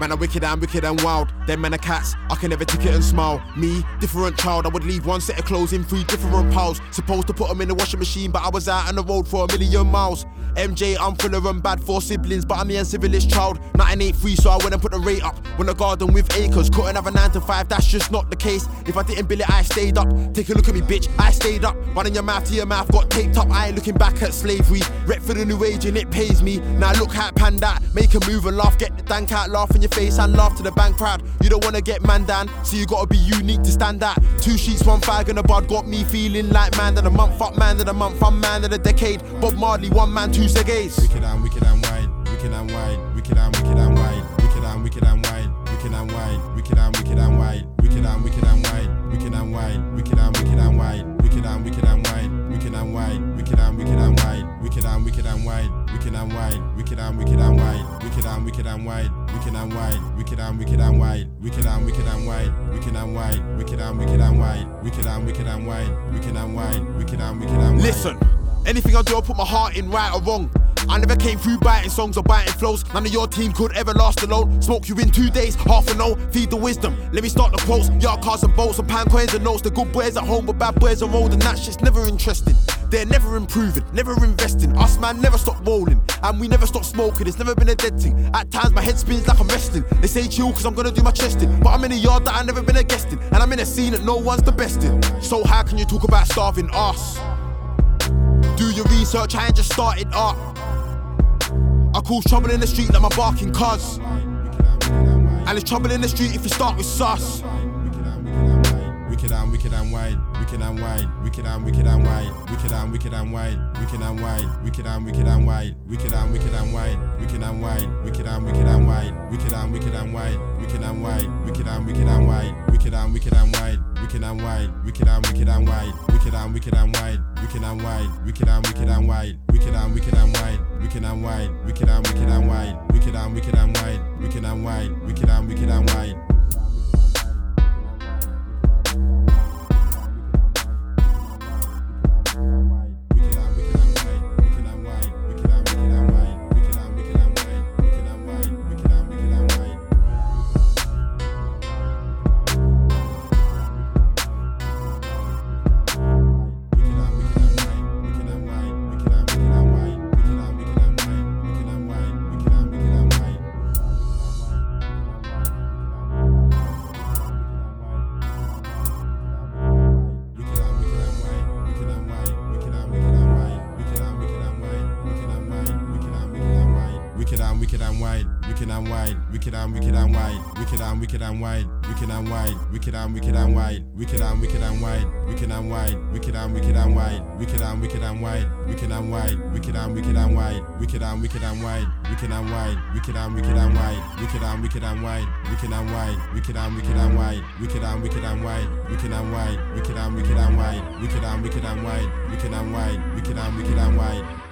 Man are wicked and wicked and wild. Them men are cats, I can never tick it and smile. Me, different child, I would leave one set of clothes in three different piles. Supposed to put them in the washing machine, but I was out on the road for a million miles. MJ, I'm full of them bad four siblings, but I'm the uncivilized child. 983, so I went and put the rate up. When the garden with acres, couldn't have a 9 to 5, that's just not the case. If I didn't bill it, I stayed up. Take a look at me, bitch, I stayed up. Running your mouth to your mouth, got taped up. I ain't looking back at slavery. Rep for the new age and it pays me. Now look how out. Make a move and laugh, get the dank out, laugh in your face and laugh to the bank crowd. You don't wanna get man down, so you gotta be unique to stand out. Two sheets, one fag and a bud got me feeling like man of the month, fuck man of the month, I'm man of the decade. Bob Marley, one man, two segays. Wicked and wicked and wide, wicked and wide, wicked and wicked and wide, wicked and wicked and wide, wicked and wide, wicked and wicked and wide, wicked and wicked and wide, wicked and wide, wicked and wicked and wide, wicked and wicked and wide, wicked and wide, wicked and wicked and wide, wicked and wicked and wide, wicked and wide, wicked and wicked and wide, wicked and wicked and wide, wicked and wide, wicked and wicked and wide, wicked and wicked and wide, wicked and wide, wicked and wicked and wide, wicked and wicked and wide, wicked and wide, wicked and wicked and wide. Listen, anything I do, I put my heart in, right or wrong. I never came through biting songs or biting flows. None of your team could ever last alone. Smoke you in two days, half a no. Feed the wisdom. Let me start the quotes. Yard cars and bolts and pound coins and notes. The good boys at home, but bad boys are road, and that shit's never interesting. They're never improving, never investing. Us man never stop rolling, and we never stop smoking. It's never been a dead thing. At times my head spins like I'm resting. They say chill cause I'm gonna do my chesting, but I'm in a yard that I never been a guest in, and I'm in a scene that no one's the best in. So how can you talk about starving us? Do your research, I ain't just started up. I cause trouble in the street like my barking cuz. And it's trouble in the street if you start with sus. Wicked and wicked and wide, wicked and wide, wicked and wicked and wide, wicked and wicked and wide, wicked and wide, wicked and wicked and wide, wicked and wicked and wide, wicked and wide, wicked and wicked and wide, wicked and wicked and wide, wicked and wide, wicked and wicked and wide, wicked and wicked and wide, wicked and wide, wicked and wicked and wide, wicked and wicked and wide, wicked and wide, wicked and wicked and wide, wicked and wicked and wide, wicked and wide, wicked and wicked and wide, wicked and wicked and wide, wicked and wide, wicked and wicked and wide. Wicked and wicked and wide, wicked and wide, wicked and wicked and wide, wicked and wicked and wide, wicked and wide, wicked and wicked and wide, wicked and wicked and wide, wicked and wide, wicked and wicked and wide, wicked and wicked and wide, wicked and wide, wicked and wicked and wide, wicked and wicked and wide, wicked and wide, wicked and wicked and wide, wicked and wicked and wide, wicked and wide, wicked and wicked and wide, wicked and wicked and wide, wicked and wide, wicked and wicked and wide, wicked and wicked and wide, wicked and wide, wicked and wicked and wide.